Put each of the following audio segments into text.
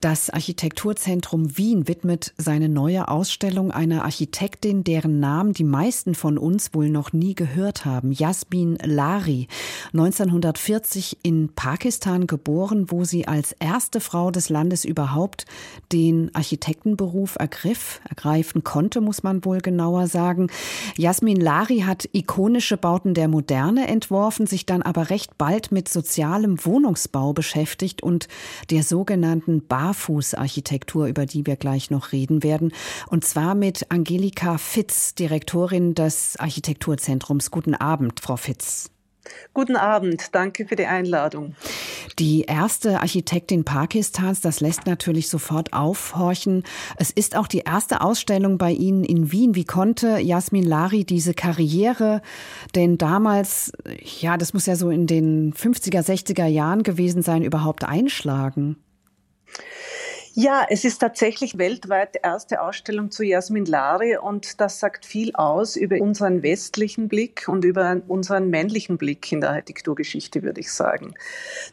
das Architekturzentrum Wien widmet seine neue Ausstellung einer Architektin, deren Namen die meisten von uns wohl noch nie gehört haben. Jasmin Lari, 1940 in Pakistan geboren, wo sie als erste Frau des Landes überhaupt den Architektenberuf ergriff, ergreifen konnte, muss man wohl genauer sagen. Jasmin Lari hat ikonische Bauten der Moderne entworfen, sich dann aber recht bald mit sozialem Wohnungsbau beschäftigt und der sogenannten Bar Barfußarchitektur, über die wir gleich noch reden werden. Und zwar mit Angelika Fitz, Direktorin des Architekturzentrums. Guten Abend, Frau Fitz. Guten Abend, danke für die Einladung. Die erste Architektin Pakistans, das lässt natürlich sofort aufhorchen. Es ist auch die erste Ausstellung bei Ihnen in Wien. Wie konnte Jasmin Lari diese Karriere denn damals, ja, das muss ja so in den 50er, 60er Jahren gewesen sein, überhaupt einschlagen? Ja, es ist tatsächlich weltweit die erste Ausstellung zu Jasmin Lari und das sagt viel aus über unseren westlichen Blick und über unseren männlichen Blick in der Architekturgeschichte, würde ich sagen.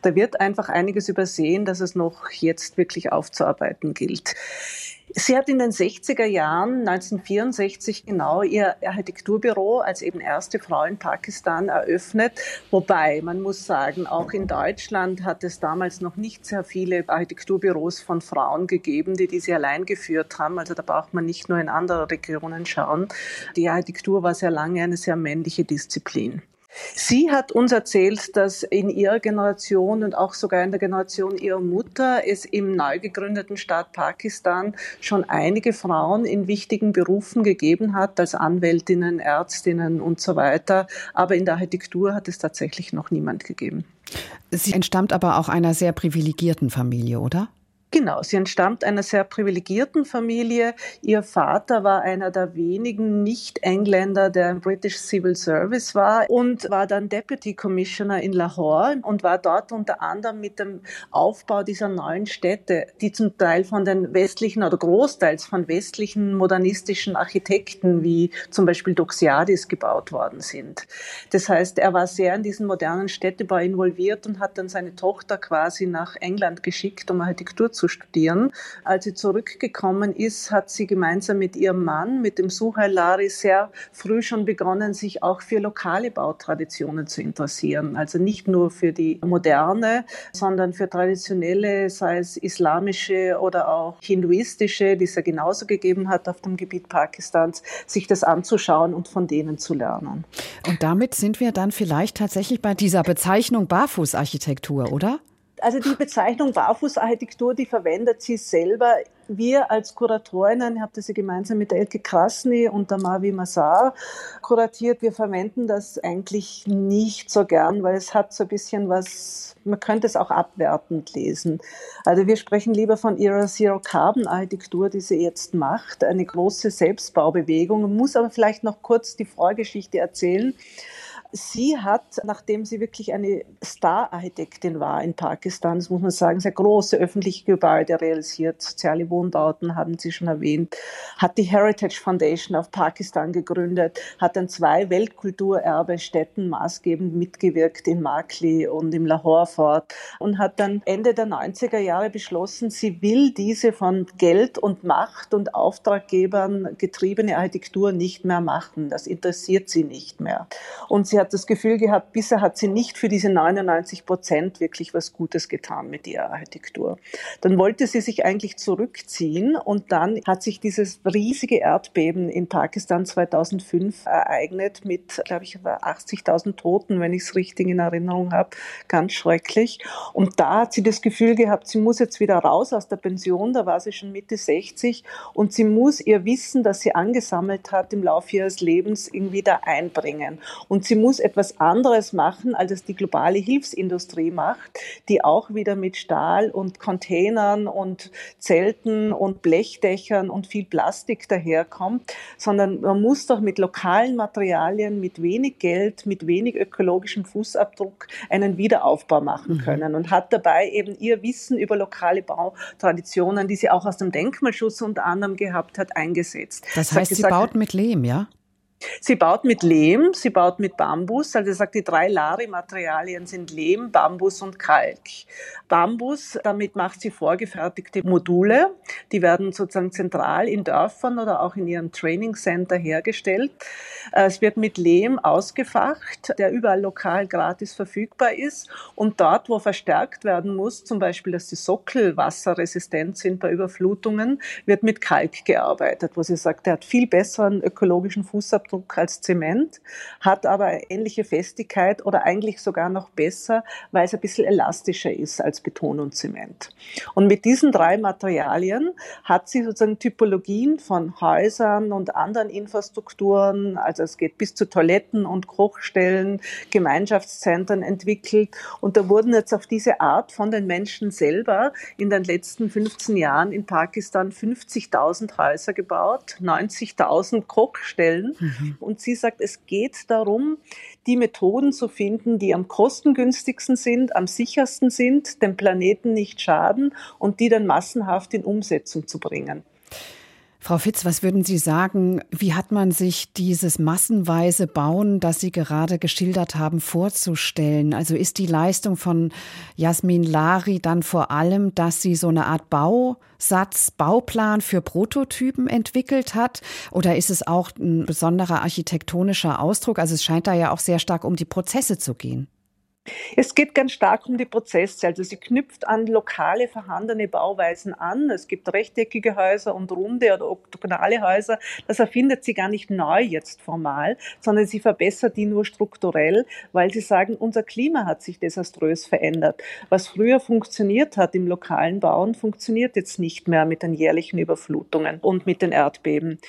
Da wird einfach einiges übersehen, dass es noch jetzt wirklich aufzuarbeiten gilt. Sie hat in den 60er Jahren, 1964 genau, ihr Architekturbüro als eben erste Frau in Pakistan eröffnet. Wobei, man muss sagen, auch in Deutschland hat es damals noch nicht sehr viele Architekturbüros von Frauen gegeben, die diese allein geführt haben. Also da braucht man nicht nur in andere Regionen schauen. Die Architektur war sehr lange eine sehr männliche Disziplin. Sie hat uns erzählt, dass in ihrer Generation und auch sogar in der Generation ihrer Mutter es im neu gegründeten Staat Pakistan schon einige Frauen in wichtigen Berufen gegeben hat, als Anwältinnen, Ärztinnen und so weiter. Aber in der Architektur hat es tatsächlich noch niemand gegeben. Sie entstammt aber auch einer sehr privilegierten Familie, oder? Genau, sie entstammt einer sehr privilegierten Familie. Ihr Vater war einer der wenigen Nicht-Engländer, der im British Civil Service war und war dann Deputy Commissioner in Lahore und war dort unter anderem mit dem Aufbau dieser neuen Städte, die zum Teil von den westlichen oder großteils von westlichen modernistischen Architekten wie zum Beispiel Doxiadis gebaut worden sind. Das heißt, er war sehr in diesen modernen Städtebau involviert und hat dann seine Tochter quasi nach England geschickt, um Architektur zu zu studieren. Als sie zurückgekommen ist, hat sie gemeinsam mit ihrem Mann, mit dem Suhail Lari, sehr früh schon begonnen, sich auch für lokale Bautraditionen zu interessieren. Also nicht nur für die moderne, sondern für traditionelle, sei es islamische oder auch hinduistische, die es ja genauso gegeben hat auf dem Gebiet Pakistans, sich das anzuschauen und von denen zu lernen. Und damit sind wir dann vielleicht tatsächlich bei dieser Bezeichnung Barfußarchitektur, oder? Also die Bezeichnung Barfußarchitektur, die verwendet sie selber. Wir als Kuratorinnen, ich habe das ja gemeinsam mit der Elke Krasny und der Mavi Mazar kuratiert, wir verwenden das eigentlich nicht so gern, weil es hat so ein bisschen was, man könnte es auch abwertend lesen. Also wir sprechen lieber von ihrer Zero Carbon Architektur, die sie jetzt macht, eine große Selbstbaubewegung. Man muss aber vielleicht noch kurz die Vorgeschichte erzählen. Sie hat, nachdem sie wirklich eine Star-Architektin war in Pakistan, das muss man sagen, sehr große öffentliche Gebäude realisiert, soziale Wohnbauten haben Sie schon erwähnt, hat die Heritage Foundation of Pakistan gegründet, hat an zwei Weltkulturerbestätten maßgebend mitgewirkt in Makli und im Lahore Fort und hat dann Ende der 90er Jahre beschlossen, sie will diese von Geld und Macht und Auftraggebern getriebene Architektur nicht mehr machen. Das interessiert sie nicht mehr. Und sie hat das Gefühl gehabt, bisher hat sie nicht für diese 99 Prozent wirklich was Gutes getan mit ihrer Architektur. Dann wollte sie sich eigentlich zurückziehen und dann hat sich dieses riesige Erdbeben in Pakistan 2005 ereignet mit, glaube ich, 80.000 Toten, wenn ich es richtig in Erinnerung habe. Ganz schrecklich. Und da hat sie das Gefühl gehabt, sie muss jetzt wieder raus aus der Pension, da war sie schon Mitte 60 und sie muss ihr Wissen, das sie angesammelt hat im Laufe ihres Lebens, irgendwie da einbringen. Und sie muss muss etwas anderes machen, als es die globale Hilfsindustrie macht, die auch wieder mit Stahl und Containern und Zelten und Blechdächern und viel Plastik daherkommt, sondern man muss doch mit lokalen Materialien, mit wenig Geld, mit wenig ökologischem Fußabdruck einen Wiederaufbau machen mhm. können mhm. und hat dabei eben ihr Wissen über lokale Bautraditionen, die sie auch aus dem Denkmalschutz unter anderem gehabt hat, eingesetzt. Das heißt, gesagt, sie baut mit Lehm, ja? Sie baut mit Lehm, sie baut mit Bambus. Also sagt, die drei Lari-Materialien sind Lehm, Bambus und Kalk. Bambus, damit macht sie vorgefertigte Module. Die werden sozusagen zentral in Dörfern oder auch in ihrem Training Center hergestellt. Äh, es wird mit Lehm ausgefacht, der überall lokal gratis verfügbar ist. Und dort, wo verstärkt werden muss, zum Beispiel, dass die Sockel wasserresistent sind bei Überflutungen, wird mit Kalk gearbeitet, wo sie sagt, der hat viel besseren ökologischen Fußabdruck als Zement, hat aber ähnliche Festigkeit oder eigentlich sogar noch besser, weil es ein bisschen elastischer ist als Beton und Zement. Und mit diesen drei Materialien hat sie sozusagen Typologien von Häusern und anderen Infrastrukturen, also es geht bis zu Toiletten und Kochstellen, Gemeinschaftszentren entwickelt. Und da wurden jetzt auf diese Art von den Menschen selber in den letzten 15 Jahren in Pakistan 50.000 Häuser gebaut, 90.000 Kochstellen. Mhm. Und sie sagt, es geht darum, die Methoden zu finden, die am kostengünstigsten sind, am sichersten sind, dem Planeten nicht schaden und die dann massenhaft in Umsetzung zu bringen. Frau Fitz, was würden Sie sagen, wie hat man sich dieses massenweise Bauen, das Sie gerade geschildert haben, vorzustellen? Also ist die Leistung von Jasmin Lari dann vor allem, dass sie so eine Art Bausatz, Bauplan für Prototypen entwickelt hat? Oder ist es auch ein besonderer architektonischer Ausdruck? Also es scheint da ja auch sehr stark um die Prozesse zu gehen. Es geht ganz stark um die Prozesse. Also sie knüpft an lokale vorhandene Bauweisen an. Es gibt rechteckige Häuser und runde oder oktogonale Häuser. Das erfindet sie gar nicht neu jetzt formal, sondern sie verbessert die nur strukturell, weil sie sagen, unser Klima hat sich desaströs verändert. Was früher funktioniert hat im lokalen Bauen, funktioniert jetzt nicht mehr mit den jährlichen Überflutungen und mit den Erdbeben.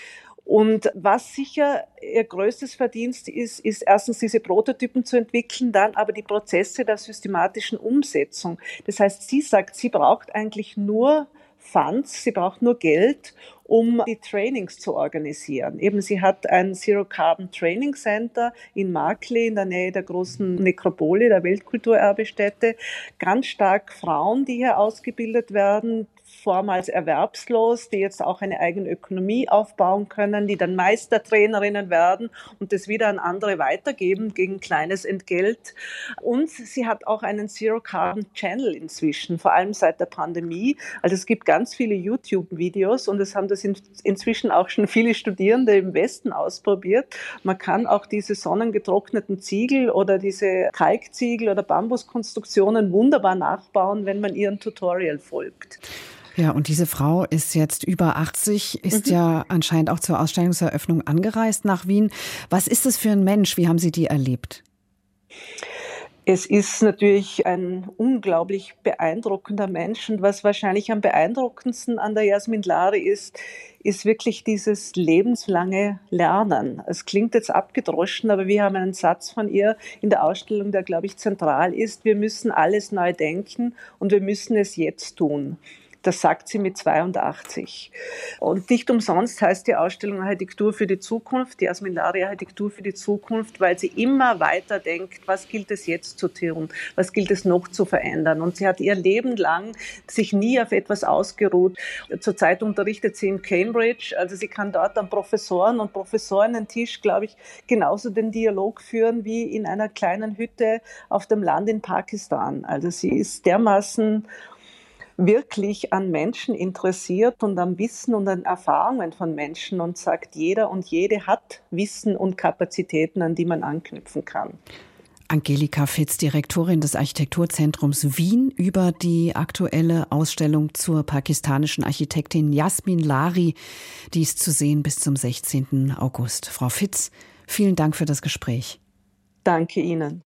Und was sicher ihr größtes Verdienst ist, ist erstens diese Prototypen zu entwickeln, dann aber die Prozesse der systematischen Umsetzung. Das heißt, sie sagt, sie braucht eigentlich nur Funds, sie braucht nur Geld, um die Trainings zu organisieren. Eben, sie hat ein Zero Carbon Training Center in Markley in der Nähe der großen Nekropole, der Weltkulturerbestätte. Ganz stark Frauen, die hier ausgebildet werden, vormals erwerbslos, die jetzt auch eine eigene Ökonomie aufbauen können, die dann Meistertrainerinnen werden und das wieder an andere weitergeben gegen kleines Entgelt. Und sie hat auch einen Zero Carbon Channel inzwischen, vor allem seit der Pandemie. Also es gibt ganz viele YouTube-Videos und es haben das in, inzwischen auch schon viele Studierende im Westen ausprobiert. Man kann auch diese sonnengetrockneten Ziegel oder diese Kalkziegel oder Bambuskonstruktionen wunderbar nachbauen, wenn man ihren Tutorial folgt. Ja, und diese Frau ist jetzt über 80, ist mhm. ja anscheinend auch zur Ausstellungseröffnung angereist nach Wien. Was ist es für ein Mensch? Wie haben Sie die erlebt? Es ist natürlich ein unglaublich beeindruckender Mensch und was wahrscheinlich am beeindruckendsten an der Jasmin Lari ist, ist wirklich dieses lebenslange Lernen. Es klingt jetzt abgedroschen, aber wir haben einen Satz von ihr in der Ausstellung, der, glaube ich, zentral ist. Wir müssen alles neu denken und wir müssen es jetzt tun. Das sagt sie mit 82. Und nicht umsonst heißt die Ausstellung Architektur für die Zukunft, die Asmindari Architektur für die Zukunft, weil sie immer weiter denkt, was gilt es jetzt zu tun, was gilt es noch zu verändern. Und sie hat ihr Leben lang sich nie auf etwas ausgeruht. Zurzeit unterrichtet sie in Cambridge, also sie kann dort am Professoren und Professorinnen-Tisch, glaube ich, genauso den Dialog führen wie in einer kleinen Hütte auf dem Land in Pakistan. Also sie ist dermaßen wirklich an Menschen interessiert und am Wissen und an Erfahrungen von Menschen und sagt, jeder und jede hat Wissen und Kapazitäten, an die man anknüpfen kann. Angelika Fitz, Direktorin des Architekturzentrums Wien, über die aktuelle Ausstellung zur pakistanischen Architektin Jasmin Lari. Die ist zu sehen bis zum 16. August. Frau Fitz, vielen Dank für das Gespräch. Danke Ihnen.